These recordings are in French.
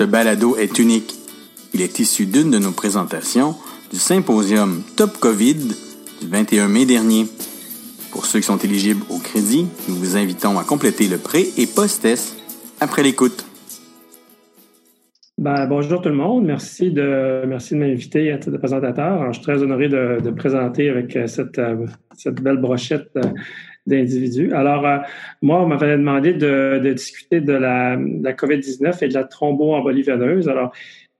Ce balado est unique. Il est issu d'une de nos présentations du symposium Top COVID du 21 mai dernier. Pour ceux qui sont éligibles au crédit, nous vous invitons à compléter le pré- et post-test après l'écoute. Ben, bonjour tout le monde. Merci de, merci de m'inviter à titre de présentateur. Je suis très honoré de, de présenter avec euh, cette, euh, cette belle brochette euh, d'individus. Alors, euh, moi, on m'avait demandé de, discuter de la, de la COVID-19 et de la thromboembolie veineuse. Alors,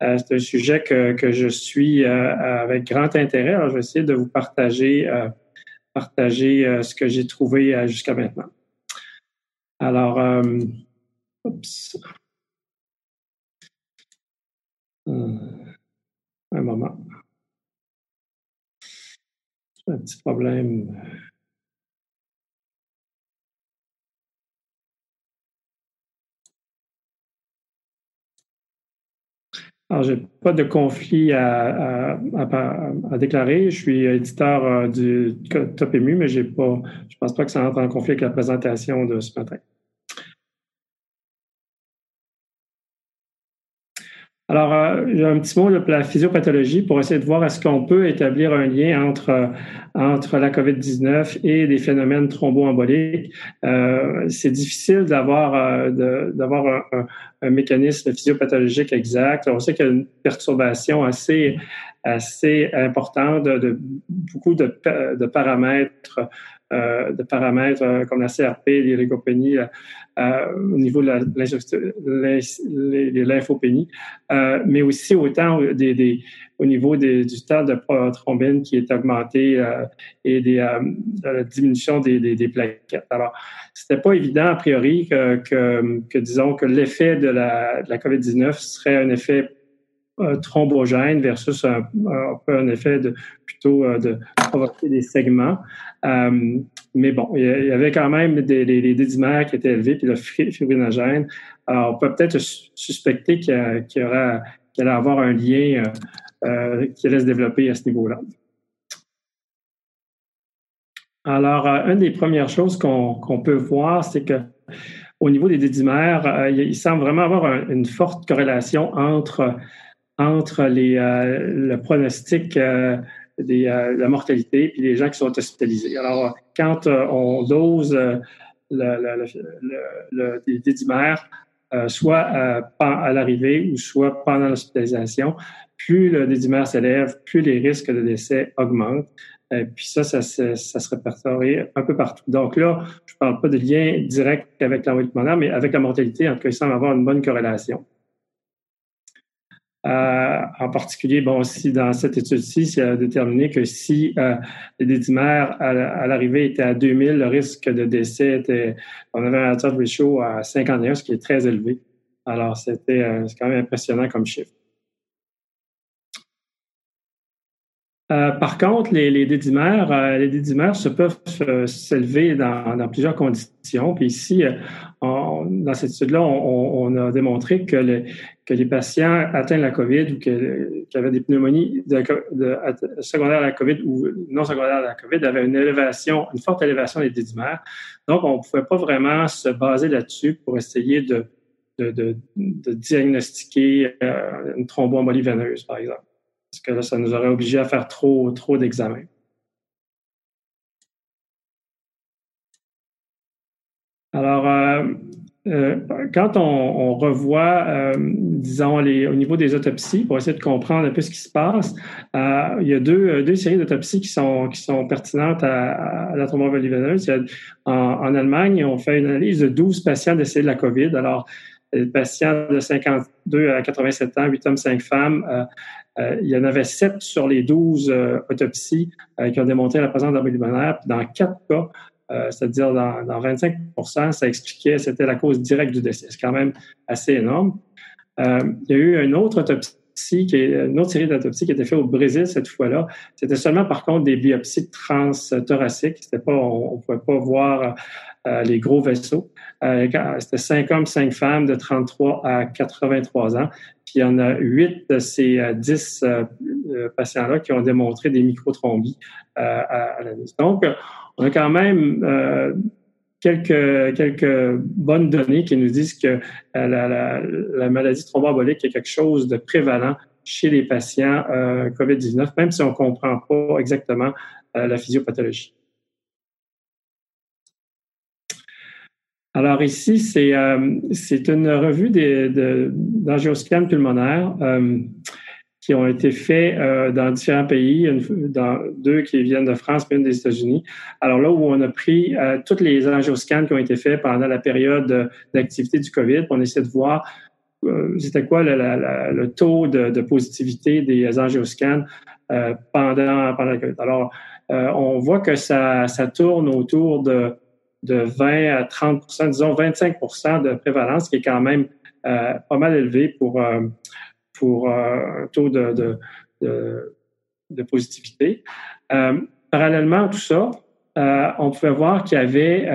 euh, c'est un sujet que, que je suis euh, avec grand intérêt. Alors, je vais essayer de vous partager, partager ce que j'ai trouvé jusqu'à maintenant. Alors, oups. Un moment. Un petit problème. Alors, j'ai pas de conflit à, à, à, déclarer. Je suis éditeur du Top Ému, mais j'ai pas, je pense pas que ça entre en conflit avec la présentation de ce matin. Alors, euh, j'ai un petit mot de la physiopathologie pour essayer de voir est-ce qu'on peut établir un lien entre, entre la COVID-19 et des phénomènes thromboemboliques. Euh, c'est difficile d'avoir euh, d'avoir un, un, mécanisme physiopathologique exact. On sait qu'il y a une perturbation assez assez importante de, de beaucoup de, de paramètres euh, de paramètres euh, comme la CRP, l'irrigopénie, euh, au niveau de les, lymphopénies, mais aussi autant des, des, au niveau des, du temps de thrombine qui est augmenté et des, de la diminution des, des, des plaquettes. Alors, c'était pas évident a priori que, que, que disons que l'effet de la, de la COVID-19 serait un effet thrombogène versus un, un, peu un effet de plutôt de provoquer des segments. Euh, mais bon, il y avait quand même des, des dédimères qui étaient élevés, puis le fibrinogène. Alors, on peut peut-être suspecter qu'il y, aura, qu'il allait avoir un lien euh, qui allait se développer à ce niveau-là. Alors, euh, une des premières choses qu'on qu peut voir, c'est que au niveau des dédimères, euh, il semble vraiment avoir un, une forte corrélation entre, entre euh, le pronostic euh, des, euh, la mortalité puis les gens qui sont hospitalisés. Alors, quand on dose le, le, soit à l'arrivée ou soit pendant l'hospitalisation, plus le dédimère s'élève, plus les risques de décès augmentent. Et puis ça, ça, se répertorie un peu partout. Donc là, je ne parle pas de lien direct avec l'envoi pulmonaire, mais avec la mortalité, en tout cas, il semble avoir une bonne corrélation. Euh, en particulier, bon, aussi dans cette étude-ci, c'est a déterminé que si euh, les dédimères à, à l'arrivée étaient à 2000, le risque de décès était, on avait un hazard ratio à 51, ce qui est très élevé. Alors, c'était euh, quand même impressionnant comme chiffre. Euh, par contre, les, les dédimères, euh, les dédimères se peuvent euh, s'élever dans, dans, plusieurs conditions. Puis ici, on, dans cette étude-là, on, on, a démontré que, le, que les patients atteints de la COVID ou que, qui avaient des pneumonies de, de, de, secondaires à la COVID ou non secondaires à la COVID avaient une élévation, une forte élévation des dédimères. Donc, on ne pouvait pas vraiment se baser là-dessus pour essayer de, de, de, de diagnostiquer une thromboembolie veineuse, par exemple parce que là, ça nous aurait obligé à faire trop, trop d'examens. Alors, euh, euh, quand on, revoit, euh, disons, les, au niveau des autopsies, pour essayer de comprendre un peu ce qui se passe, il y a deux, deux séries d'autopsies qui sont, qui sont pertinentes à, à la thromboembolie veineuse. En, en, Allemagne, on fait une analyse de 12 patients décédés de la COVID. Alors, les patients de 52 à 87 ans, 8 hommes, 5 femmes, il y en avait 7 sur les 12 euh, autopsies euh, qui ont démontré la présence d'embolie pulmonaire. Dans 4 cas, c'est-à-dire dans, dans, 25% ça expliquait, c'était la cause directe du décès. C'est quand même assez énorme. il y a eu une autre autopsie une autre série d'autopsies qui a été faite au Brésil cette fois-là. C'était seulement par contre des biopsies transthoraciques. C'était pas, on ne pouvait pas voir euh, les gros vaisseaux. Euh, C'était 5 hommes, 5 femmes de 33 à 83 ans. Puis il y en a 8 de ces 10 euh, euh, patients-là qui ont démontré des microtrombies à, à l'anus. Donc, on a quand même quelques, quelques bonnes données qui nous disent que la, la, la maladie thromboembolique est quelque chose de prévalent chez les patients euh, COVID-19, même si on ne comprend pas exactement la physiopathologie. Alors ici, c'est euh, une revue d'angioscan pulmonaire qui ont été faits dans différents pays, deux qui viennent de France et une des États-Unis. Alors là où on a pris toutes les angioscans qui ont été faits pendant la période d'activité du COVID, on essaie de voir euh, c'était quoi le, taux de, positivité des angioscans euh, pendant, pendant la COVID. Alors, euh, on voit que ça tourne autour de, de 20 à 30% disons 25% de prévalence, qui est quand même pas mal élevé pour, pour un taux de, de, de, de positivité. parallèlement à tout ça, on pouvait voir qu'il y avait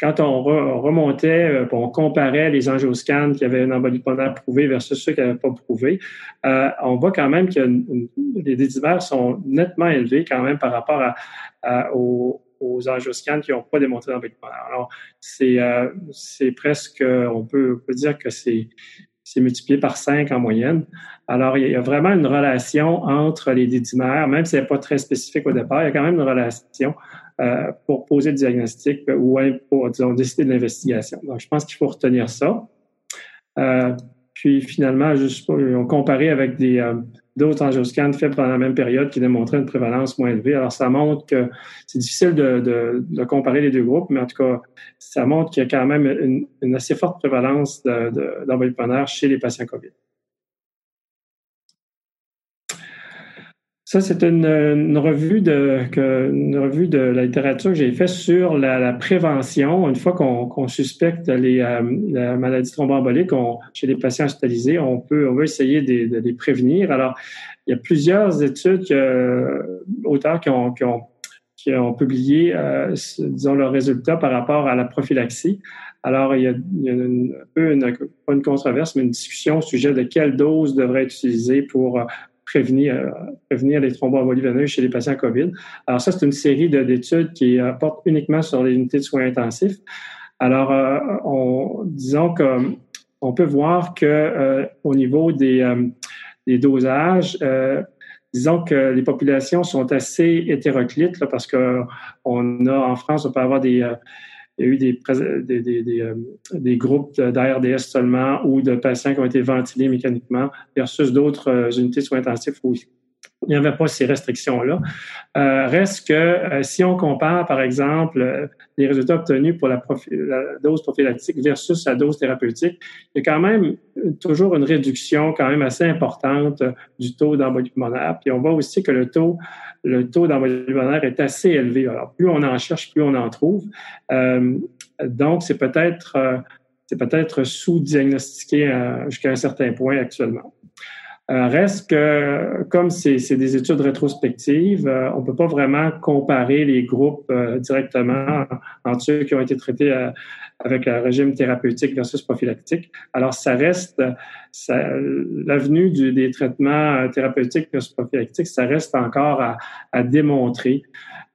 quand on, remontait, euh, on comparait les angioscans qui avaient une embolie pulmonaire prouvée versus ceux qui n'avaient pas prouvé, euh, on voit quand même que les décibels sont nettement élevés quand même par rapport aux, aux angioscans qui n'ont pas démontré pulmonaire. Alors, c'est euh, presque, on peut, dire que c'est c'est multiplié par 5 en moyenne. Alors, il y a vraiment une relation entre les dédimères, même si ce n'est pas très spécifique au départ, il y a quand même une relation euh, pour poser le diagnostic ou pour, disons, décider de l'investigation. Donc, je pense qu'il faut retenir ça. Euh, puis, finalement, juste pour, on comparait avec des, d'autres angioscans faits pendant la même période qui démontraient une prévalence moins élevée. Alors, ça montre que c'est difficile de, de, comparer les deux groupes, mais en tout cas, ça montre qu'il y a quand même une, assez forte prévalence d'envoyés de, chez les patients COVID. Ça, c'est une, revue de revue de la littérature que j'ai faite sur la, prévention. Une fois qu'on suspecte les, euh, la maladie thromboembolique chez les patients hospitalisés, on peut on veut essayer de, les prévenir. Alors, il y a plusieurs études, euh, auteurs qui ont, publié, euh, disons, leurs résultats par rapport à la prophylaxie. Alors, il y a, un peu pas une controverse, mais une discussion au sujet de quelle dose devrait être utilisée pour prévenir, euh, prévenir les thromboembolies veineuses chez les patients COVID. Alors ça, c'est une série d'études qui euh, portent uniquement sur les unités de soins intensifs. Alors, euh, on, disons qu'on peut voir que au niveau des, dosages, disons que les populations sont assez hétéroclites parce que on a en France, on peut avoir des il y a eu des, des, des, euh, des groupes d'ARDS seulement ou de patients qui ont été ventilés mécaniquement versus d'autres euh, unités soins intensifs où il n'y avait pas ces restrictions-là. Euh, reste que euh, si on compare, par exemple, les résultats obtenus pour la, dose prophylactique versus la dose thérapeutique, il y a quand même toujours une réduction quand même assez importante du taux d'embolie pulmonaire. Puis on voit aussi que le taux le taux d'embolie pulmonaire est assez élevé. Alors, plus on en cherche, plus on en trouve. Euh, donc, c'est peut-être euh, c'est peut-être sous-diagnostiqué euh, jusqu'à un certain point actuellement. Euh, reste que, comme c'est des études rétrospectives, euh, on peut pas vraiment comparer les groupes euh, directement entre ceux qui ont été traités avec un régime thérapeutique versus prophylactique. Alors, ça reste, l'avenue des traitements thérapeutiques versus prophylactiques, ça reste encore à, à démontrer.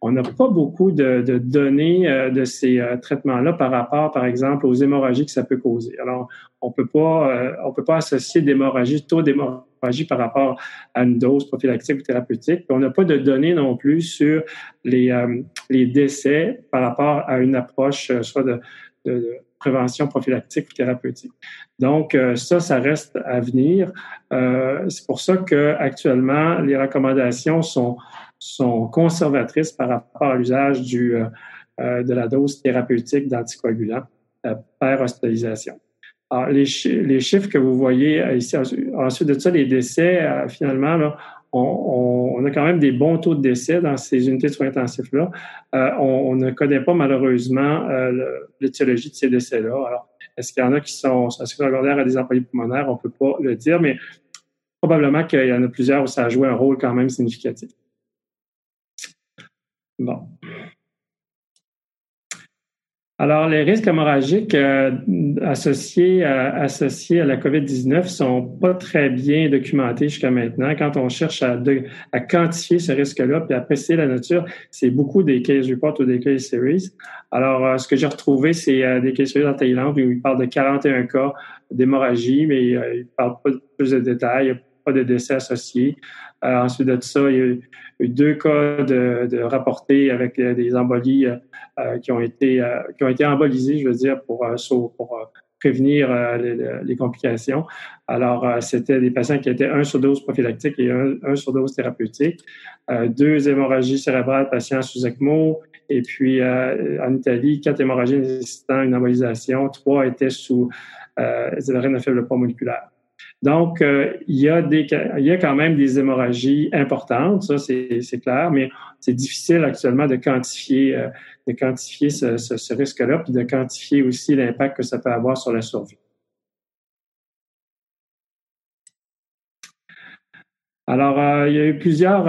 On n'a pas beaucoup de, de données de ces traitements-là par rapport, par exemple, aux hémorragies que ça peut causer. Alors, on peut pas, on peut pas associer d'hémorragie, taux d'hémorragie par rapport à une dose prophylactique ou thérapeutique. on n'a pas de données non plus sur les, euh, les décès par rapport à une approche euh, soit de, de, prévention prophylactique ou thérapeutique. Donc, euh, ça, ça reste à venir. c'est pour ça que actuellement, les recommandations sont, sont conservatrices par rapport à l'usage du, de la dose thérapeutique d'anticoagulants par hospitalisation. Les, les, chiffres que vous voyez euh, ici, ensuite de ça, les décès, euh, finalement, là, on, a quand même des bons taux de décès dans ces unités de soins intensifs-là. Euh, on, on, ne connaît pas malheureusement euh, l'étiologie de ces décès-là. Alors, est-ce qu'il y en a qui sont secondaires à des employés pulmonaires? On ne peut pas le dire, mais probablement qu'il y en a plusieurs où ça a joué un rôle quand même significatif. Bon. Alors, les risques hémorragiques euh, associés, à, associés à la COVID-19 sont pas très bien documentés jusqu'à maintenant. Quand on cherche à, à quantifier ce risque-là puis à apprécier la nature, c'est beaucoup des case reports ou des case series. Alors, euh, ce que j'ai retrouvé, c'est euh, des case series en Thaïlande où ils parlent de 41 cas d'hémorragie, mais ils ne parlent pas de plus de détails, pas de décès associés. ensuite de ça, il y a eu deux cas de, rapportés avec des embolies euh, qui ont été euh, qui ont été embolisés, je veux dire, pour, euh, pour prévenir les, complications. Alors, c'était des patients qui étaient un surdose prophylactique et un, un surdose thérapeutique, deux hémorragies cérébrales patients sous ECMO, et puis en Italie, quatre hémorragies nécessitant une embolisation, trois étaient sous euh, à faible poids moléculaire. Donc, euh, il, y a des, il y a quand même des hémorragies importantes, ça c'est clair, mais c'est difficile actuellement de quantifier, euh, de quantifier ce, ce, risque-là, puis de quantifier aussi l'impact que ça peut avoir sur la survie. Alors, euh, il y a eu plusieurs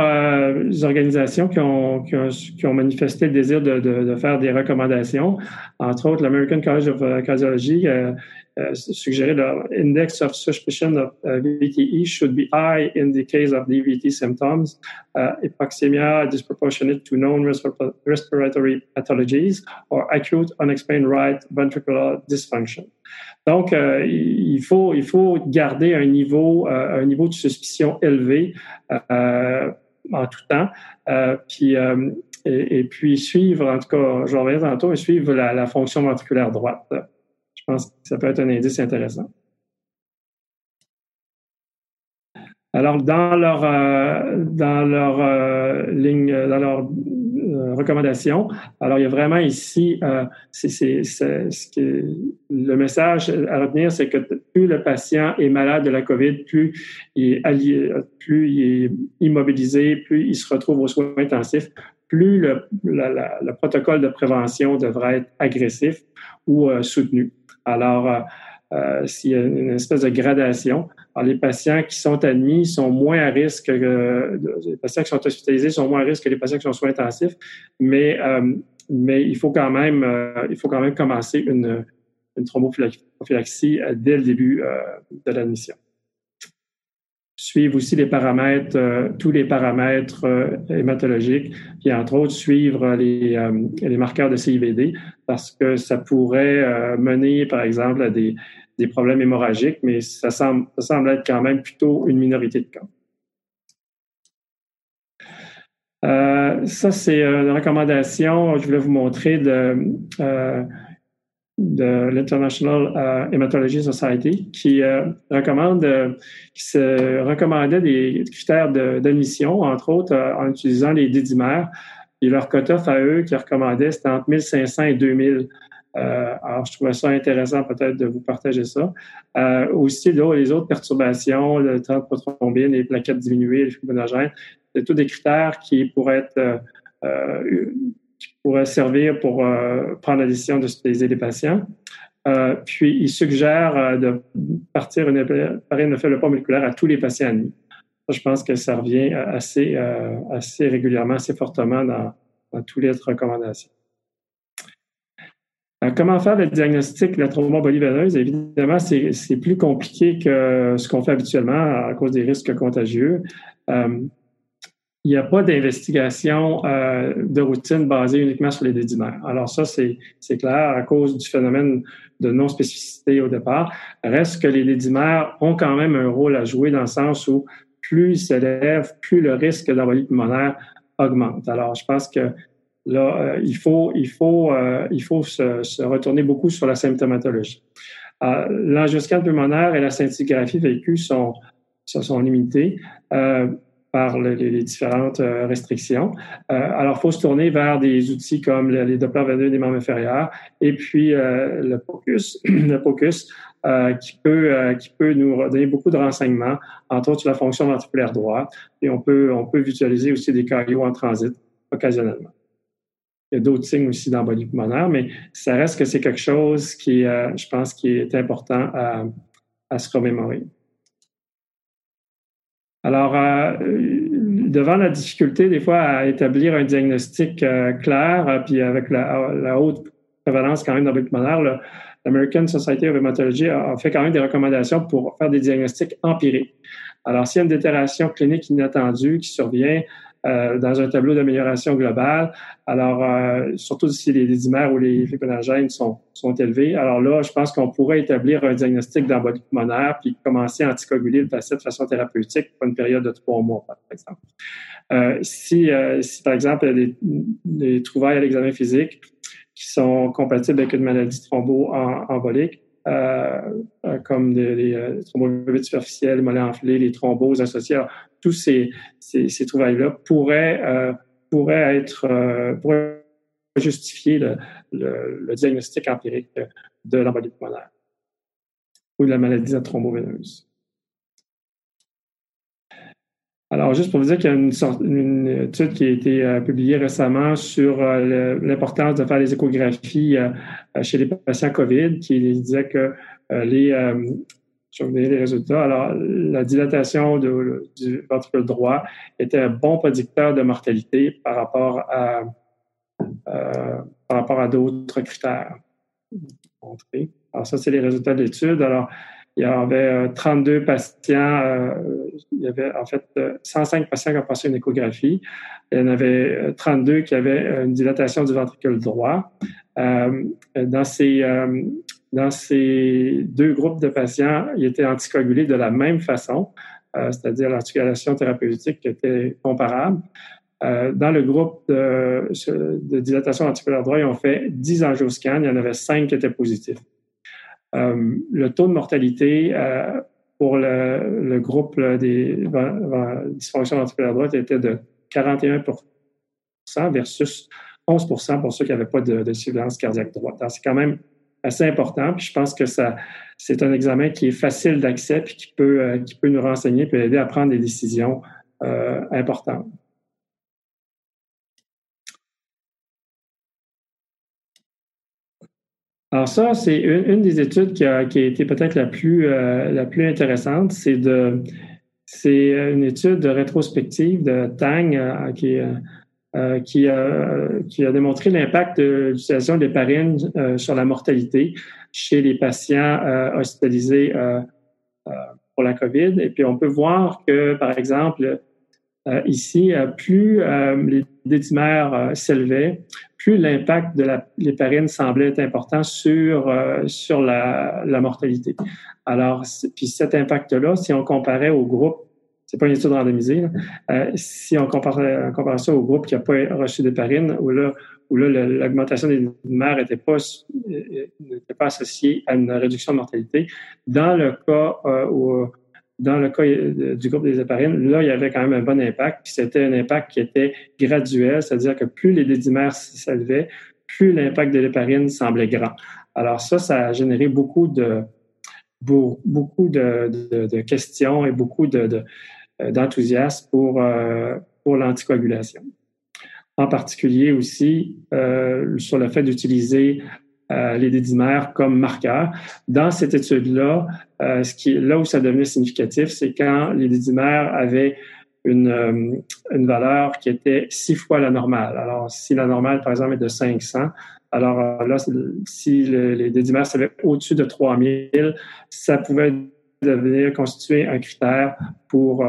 organisations qui ont, qui, ont, manifesté le désir de, de, faire des recommandations. Entre autres, l'American College of Cardiology euh, suggérait l'index of suspicion of uh, VTE should be high in the case of DVT symptoms, uh, hypoxemia disproportionate to known respiratory pathologies, or acute unexplained right ventricular dysfunction. Donc, euh, il, faut, il faut garder un niveau, euh, un niveau de suspicion élevé euh, en tout temps. puis, et, puis suivre, en tout cas, je reviens tantôt, suivre la, la fonction ventriculaire droite. Je pense que ça peut être un indice intéressant. Alors, dans leur, dans leur ligne, dans leur euh, recommandations. Alors, il y a vraiment ici, euh, c'est, ce que, le message à retenir, c'est que plus le patient est malade de la COVID, plus il est, allié, plus il est immobilisé, plus il se retrouve aux soins intensifs, plus le, le protocole de prévention devrait être agressif ou euh, soutenu. Alors, euh, s'il y a une espèce de gradation. Les patients qui sont admis sont moins à risque, que, les patients qui sont hospitalisés sont moins à risque que les patients qui sont soins intensifs, mais, euh, mais il, faut quand même, euh, il faut quand même commencer une, une thromboprophylaxie dès le début de l'admission suivre aussi les paramètres, tous les paramètres hématologiques, puis entre autres suivre les, les marqueurs de CIVD parce que ça pourrait mener, par exemple, à des, problèmes hémorragiques, mais ça semble, ça semble être quand même plutôt une minorité de cas. Euh, ça, c'est une recommandation, je voulais vous montrer de, euh, de l'International euh, Hematology Society qui recommande, qui se recommandait des critères d'admission, entre autres en utilisant les dédimères. Et leur cut-off à eux qui recommandaient, c'était entre 1500 et 2000 euh, alors, je trouvais ça intéressant peut-être de vous partager ça. Euh, aussi, là, les autres perturbations, le temps de prothrombine, les plaquettes diminuées, les fibrinogen, c'est tous des critères qui pourraient être euh, euh qui pourraient servir pour euh, prendre la décision de d'hospitaliser les patients. Euh, puis, il suggère de partir une, par une le pas moléculaire à tous les patients je pense que ça revient assez, assez régulièrement, assez fortement dans, dans toutes les recommandations. Euh, comment faire le diagnostic de la thromboembolie veineuse? Évidemment, c'est plus compliqué que ce qu'on fait habituellement à cause des risques contagieux. Euh, il n'y a pas d'investigation euh, de routine basée uniquement sur les dédimères. Alors ça, c'est clair à cause du phénomène de non-spécificité au départ. Reste que les dédimères ont quand même un rôle à jouer dans le sens où plus ils s'élèvent, plus le risque d'embolie pulmonaire augmente. Alors, je pense que Là, euh, il faut, il faut, euh, il faut se, retourner beaucoup sur la symptomatologie. Euh, L'angioscan pulmonaire et la scintigraphie vécue sont, sont limités par les, différentes restrictions. alors, il faut se tourner vers des outils comme les, Doppler veineux des membres inférieurs et puis le POCUS, le POCUS qui peut qui peut nous donner beaucoup de renseignements, entre autres sur la fonction ventriculaire droite. Et on peut on peut visualiser aussi des cardio en transit occasionnellement. Il y a d'autres signes aussi d'embolie pulmonaire, mais ça reste que c'est quelque chose qui, euh, je pense, qui est important à, à se remémorer. Alors, euh, devant la difficulté, des fois, à établir un diagnostic euh, clair, puis avec la, haute prévalence quand même d'embolie pulmonaire, l'American Society of Hematology a, fait quand même des recommandations pour faire des diagnostics empiriques. Alors, s'il y a une détérioration clinique inattendue qui survient, euh, dans un tableau d'amélioration globale. Alors, euh, surtout si les dimères ou les fibrinogenènes sont, sont élevés. Alors là, je pense qu'on pourrait établir un diagnostic d'embolie pulmonaire puis commencer à anticoaguler le patient de façon thérapeutique pour une période de trois mois, par exemple. Euh, si, euh, si, par exemple, il y a des, des trouvailles à l'examen physique qui sont compatibles avec une maladie thrombo-embolique, comme des, les euh, thrombolytes superficiels, les mollets enflés, les thromboses associées. Alors, tous ces, ces, ces trouvailles-là pourraient, euh, pourraient être pourraient justifier le, le, le, diagnostic empirique de l'embolie pulmonaire ou de la maladie de thromboveineuse. Alors, juste pour vous dire qu'il y a une, sorte, une étude qui a été euh, publiée récemment sur euh, l'importance de faire les échographies euh, chez les patients COVID, qui disait que les, je vais les résultats. Alors, la dilatation de, du ventricule droit était un bon prédicteur de mortalité par rapport à, par rapport à d'autres critères. Alors, ça, c'est les résultats de l'étude. Alors, il y avait 32 euh, patients, euh, il y avait en fait 105 euh, patients qui ont passé une échographie. Il y en avait 32 qui avaient une dilatation du ventricule droit. dans ces deux groupes de patients, ils étaient anticoagulés de la même façon, c'est-à-dire l'articulation thérapeutique était comparable. dans le groupe de, de dilatation ventriculaire droit, ils ont fait 10 angioscans, il y en avait 5 qui étaient positifs. Euh, le taux de mortalité euh, pour le, le, groupe des dysfonctions ventriculaires droite était de 41% versus 11% pour ceux qui n'avaient pas de, de surveillance cardiaque droite. C'est quand même assez important. Puis je pense que ça, c'est un examen qui est facile d'accès puis qui peut, euh, qui peut nous renseigner puis aider à prendre des décisions euh, importantes. Alors ça, c'est une, des études qui a, qui a été peut-être la plus euh, la plus intéressante. C'est de c'est une étude de rétrospective de Tang euh, qui euh, qui, a, qui a démontré l'impact de l'utilisation des parines sur la mortalité chez les patients hospitalisés pour la COVID. Et puis on peut voir que, par exemple, ici, plus les dédimères s'élevaient, plus l'impact de l'héparine semblait être important sur, euh, sur la, la, mortalité. Alors, puis cet impact-là, si on comparait au groupe, c'est pas une étude randomisée, euh, si on compare, on compare, ça au groupe qui n'a pas reçu d'héparine, où là, où là l'augmentation des mères n'était pas, pas associée à une réduction de mortalité, dans le cas euh, où dans le cas euh, du groupe des héparines, là, il y avait quand même un bon impact. Puis c'était un impact qui était graduel, c'est-à-dire que plus les dédimères s'élevaient, plus l'impact de l'héparine semblait grand. Alors ça, ça a généré beaucoup de beaucoup de, questions et beaucoup euh, d'enthousiasme pour, euh, pour l'anticoagulation. En particulier aussi sur le fait d'utiliser euh, les dédimères comme marqueurs. Dans cette étude-là, euh, ce qui là où ça devenait significatif, c'est quand les dédimères avaient une, euh, une valeur qui était six fois la normale. Alors, si la normale, par exemple, est de 500, alors là, si les dédimères s'avaient au-dessus de 3000, ça pouvait devenir constituer un critère pour,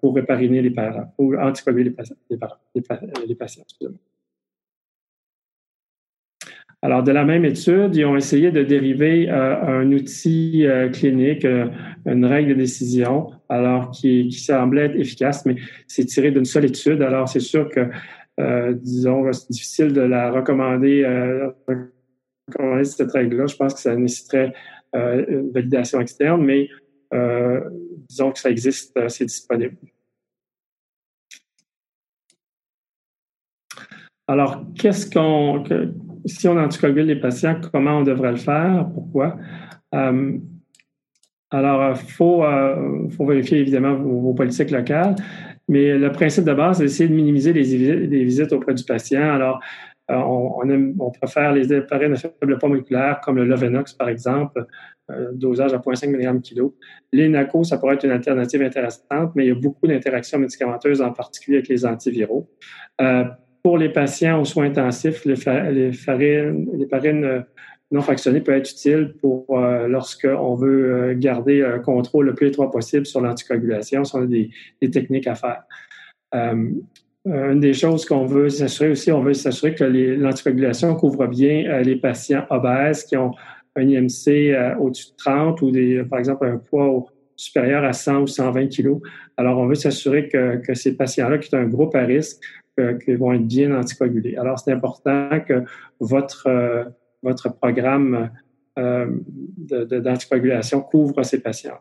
pour répariner les parents, ou anticoaguler les patients. Les, les patients alors, de la même étude, ils ont essayé de dériver euh, un outil euh, clinique, euh, une règle de décision, alors qui, qui semblait être efficace, mais c'est tiré d'une seule étude. Alors, c'est sûr que, disons, c'est difficile de la recommander, recommander cette règle-là. Je pense que ça nécessiterait une validation externe, mais disons que ça existe, c'est disponible. Alors, qu'est-ce qu'on si on anticoagule les patients, comment on devrait le faire? Pourquoi? Euh, alors, il faut, euh, faut, vérifier évidemment vos, politiques locales, mais le principe de base, c'est d'essayer de minimiser les, visites auprès du patient. Alors, euh, on, préfère les appareils de faible poids moléculaire, comme le Lovenox, par exemple, dosage à 0,5 mg kg. Les NACO, ça pourrait être une alternative intéressante, mais il y a beaucoup d'interactions médicamenteuses, en particulier avec les antiviraux pour les patients aux soins intensifs, les, farines, les farines non fractionnées peuvent être utiles pour euh, lorsqu'on veut garder un contrôle le plus étroit possible sur l'anticoagulation, si on a des, des techniques à faire. une des choses qu'on veut s'assurer aussi, on veut s'assurer que l'anticoagulation couvre bien les patients obèses qui ont un IMC au-dessus de 30 ou des, par exemple un poids supérieur à 100 ou 120 kilos. Alors, on veut s'assurer que, que, ces patients-là, qui sont un groupe à risque, vont être bien anticoagulés. Alors, c'est important que votre, euh, votre programme euh, d'anticoagulation couvre ces patients.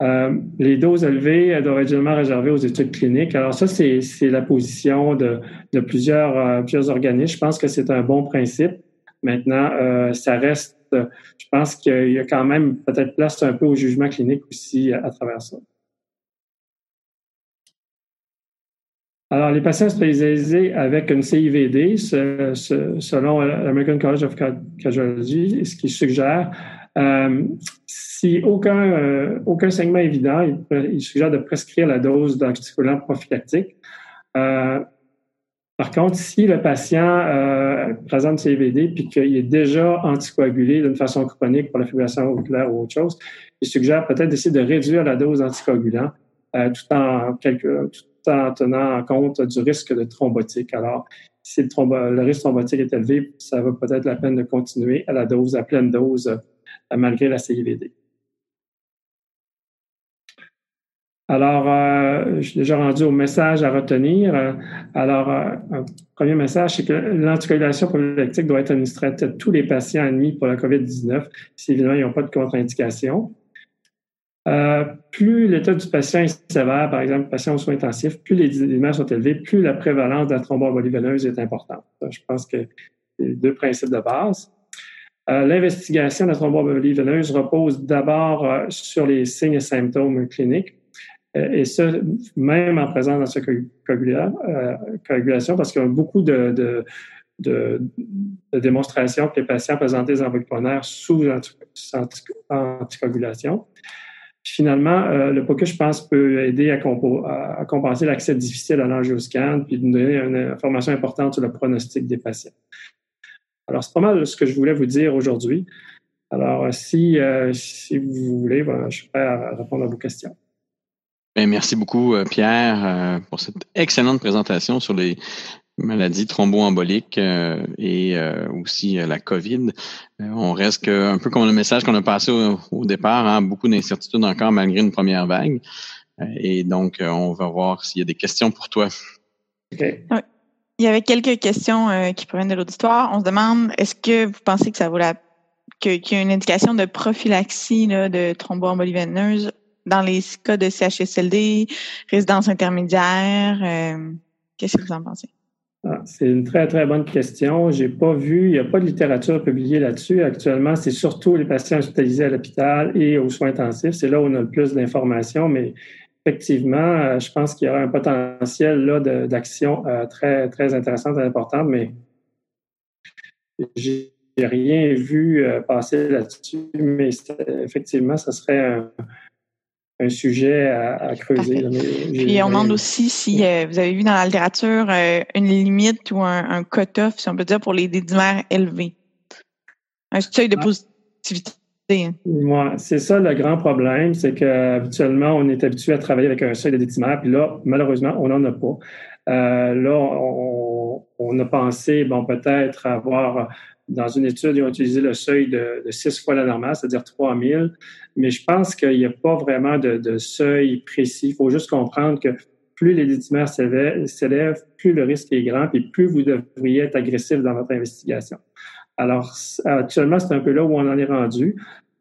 Euh, les doses élevées doivent être généralement réservées aux études cliniques. Alors ça, c'est la position de, de plusieurs, euh, plusieurs organismes. Je pense que c'est un bon principe. Maintenant, ça reste je pense qu'il y a quand même peut-être place un peu au jugement clinique aussi à, travers ça. Alors, les patients hospitalisés avec une CIVD, selon l'American College of Cardiology, ce qui suggère, euh, si aucun, euh, aucun segment évident, il, suggère de prescrire la dose d'anticoagulant prophylactique. Euh, par contre, si le patient euh, présente CVD puis qu'il est déjà anticoagulé d'une façon chronique pour la fibrillation auriculaire ou autre chose, il suggère peut-être d'essayer de réduire la dose d'anticoagulant euh, tout, en tout en tenant compte du risque de thrombotique. Alors, si le, risque thrombotique est élevé, ça vaut peut-être la peine de continuer à la dose, à pleine dose, euh, malgré la CIVD. Alors, euh, je suis déjà rendu au message à retenir. Alors, euh, un premier message, c'est que l'anticoagulation prophylactique doit être administrée à tous les patients admis pour la COVID-19, si évidemment ils n'ont pas de contre-indication. Euh, plus l'état du patient est sévère, par exemple, patient aux soins intensifs, plus les images sont élevées, plus la prévalence de la thromboembolie veineuse est importante. Je pense que c'est deux principes de base. L'investigation de la thromboembolie veineuse repose d'abord sur les signes et symptômes cliniques euh, et ça, même en présence dans euh, coagulation, parce qu'il y a beaucoup de, démonstrations que les patients présentaient des embolies sous anticoagulation. Finalement, euh, le POCUS, je pense, peut aider à, compenser l'accès difficile à l'angioscan puis nous donner une information importante sur le pronostic des patients. Alors, c'est pas mal ce que je voulais vous dire aujourd'hui. Alors, si, si vous voulez, ben, je suis prêt à répondre à vos questions. Merci beaucoup, euh, Pierre, euh, pour cette excellente présentation sur les maladies thromboemboliques euh, et aussi la COVID. on reste un peu comme le message qu'on a passé au, départ, hein, beaucoup d'incertitudes encore malgré une première vague. et donc, on va voir s'il y a des questions pour toi. Il y avait quelques questions qui proviennent de l'auditoire. On se demande, est-ce que vous pensez que ça vaut la qu'il y a une indication de prophylaxie de thromboembolie veineuse dans les cas de CHSLD, résidence intermédiaire? Euh, qu'est-ce que vous en pensez? Ah, c'est une très, très bonne question. J'ai pas vu, il n'y a pas de littérature publiée là-dessus. Actuellement, c'est surtout les patients hospitalisés à l'hôpital et aux soins intensifs. C'est là où on a le plus d'informations, mais effectivement, euh, je pense qu'il y aura un potentiel là d'action euh, très, très intéressante et importante, mais j'ai rien vu passer là-dessus. Mais effectivement, ce serait un, un sujet à, creuser. Puis on demande aussi si euh, vous avez vu dans la littérature euh, une limite ou un, cut-off, si on peut dire, pour les dédimères élevés. Un seuil de ah. positivité. Hein. c'est ça le grand problème, c'est qu'habituellement, on est habitué à travailler avec un seuil de dédimères, puis là, malheureusement, on n'en a pas. Euh, là, on, on, a pensé, bon, peut-être avoir dans une étude, ils ont utilisé le seuil de, de six fois la normale, c'est-à-dire 3000. Mais je pense qu'il n'y a pas vraiment de, seuil précis. Il faut juste comprendre que plus les décimères s'élèvent, plus le risque est grand, et plus vous devriez être agressif dans votre investigation. Alors, actuellement, c'est un peu là où on en est rendu.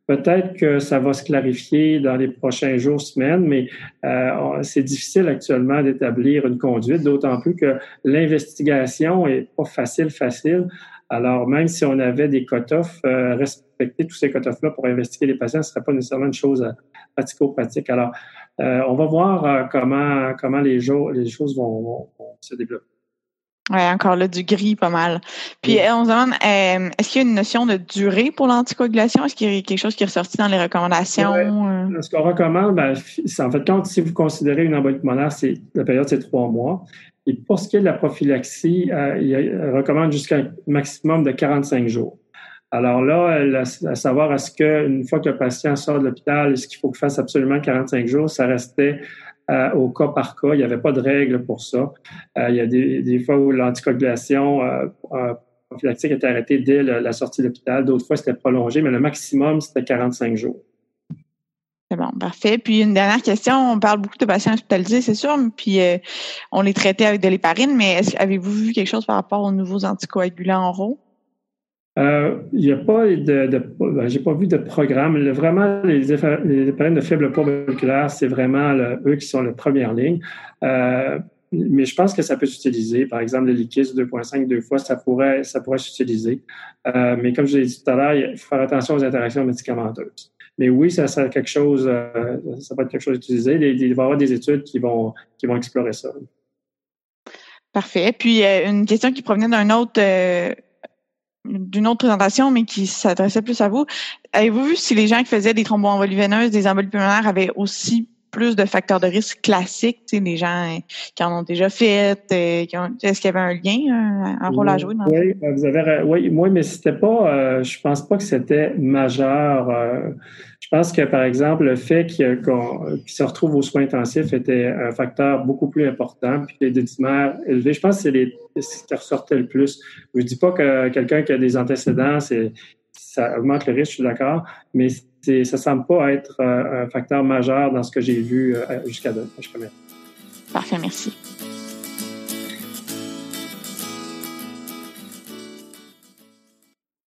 Peut-être que ça va se clarifier dans les prochains jours, semaines, mais euh, c'est difficile actuellement d'établir une conduite, d'autant plus que l'investigation est pas facile, facile. Alors, même si on avait des cut-offs, euh, respecter tous ces cut-offs-là pour investiguer les patients, ce ne serait pas nécessairement une chose euh, pratico-pratique. Alors, euh, on va voir comment, comment les, les choses vont, se développer. Oui, encore là, du gris pas mal. Puis, on se demande, est-ce qu'il y a une notion de durée pour l'anticoagulation? Est-ce qu'il y a quelque chose qui est ressorti dans les recommandations? ce qu'on recommande, ben, en fait, quand si vous considérez une embolie pulmonaire, la période, c'est trois mois. Et pour ce qui est de la prophylaxie, euh, il recommande jusqu'à un maximum de 45 jours. Alors là, à savoir est-ce qu'une fois que le patient sort de l'hôpital, est-ce qu'il faut qu'il fasse absolument 45 jours, ça restait euh, au cas par cas. Il n'y avait pas de règle pour ça. Euh, il y a des, fois où l'anticoagulation prophylactique était arrêtée dès la sortie de l'hôpital. D'autres fois, c'était prolongé, mais le maximum, c'était 45 jours. C'est bon, parfait. Puis une dernière question, on parle beaucoup de patients hospitalisés, c'est sûr, puis on les traitait avec de l'héparine, mais avez-vous vu quelque chose par rapport aux nouveaux anticoagulants oraux? Euh, il n'y a pas de, de ben, j'ai pas vu de programme. vraiment, les, les éparines de faible poids moléculaire, c'est vraiment eux qui sont la première ligne. Euh, mais je pense que ça peut s'utiliser. Par exemple, le liquide 2.5 deux fois, ça pourrait, ça pourrait s'utiliser. Euh, mais comme je l'ai dit tout à l'heure, il faut faire attention aux interactions médicamenteuses. Mais oui, ça, ça quelque chose, ça peut être quelque chose d'utilisé. Il, va y avoir des études qui vont, qui vont explorer ça. Parfait. Puis une question qui provenait d'un autre d'une autre présentation, mais qui s'adressait plus à vous. Avez-vous vu si les gens qui faisaient des thromboembolies veineuses, des embolies pulmonaires avaient aussi plus de facteurs de risque classiques, les gens qui en ont déjà fait, euh, est-ce qu'il y avait un lien, un, rôle à jouer dans Oui, euh, vous avez, oui, moi, mais c'était pas, euh, je pense pas que c'était majeur. je pense que, par exemple, le fait qu'ils se retrouvent aux soins intensifs était un facteur beaucoup plus important, puis les décimères élevés, je pense que c'est ce qui ressortait le plus. Je dis pas que quelqu'un qui a des antécédents, c'est ça augmente le risque, je suis d'accord, mais ça semble pas être euh, un facteur majeur dans ce que j'ai vu euh, jusqu'à maintenant. Parfait, merci.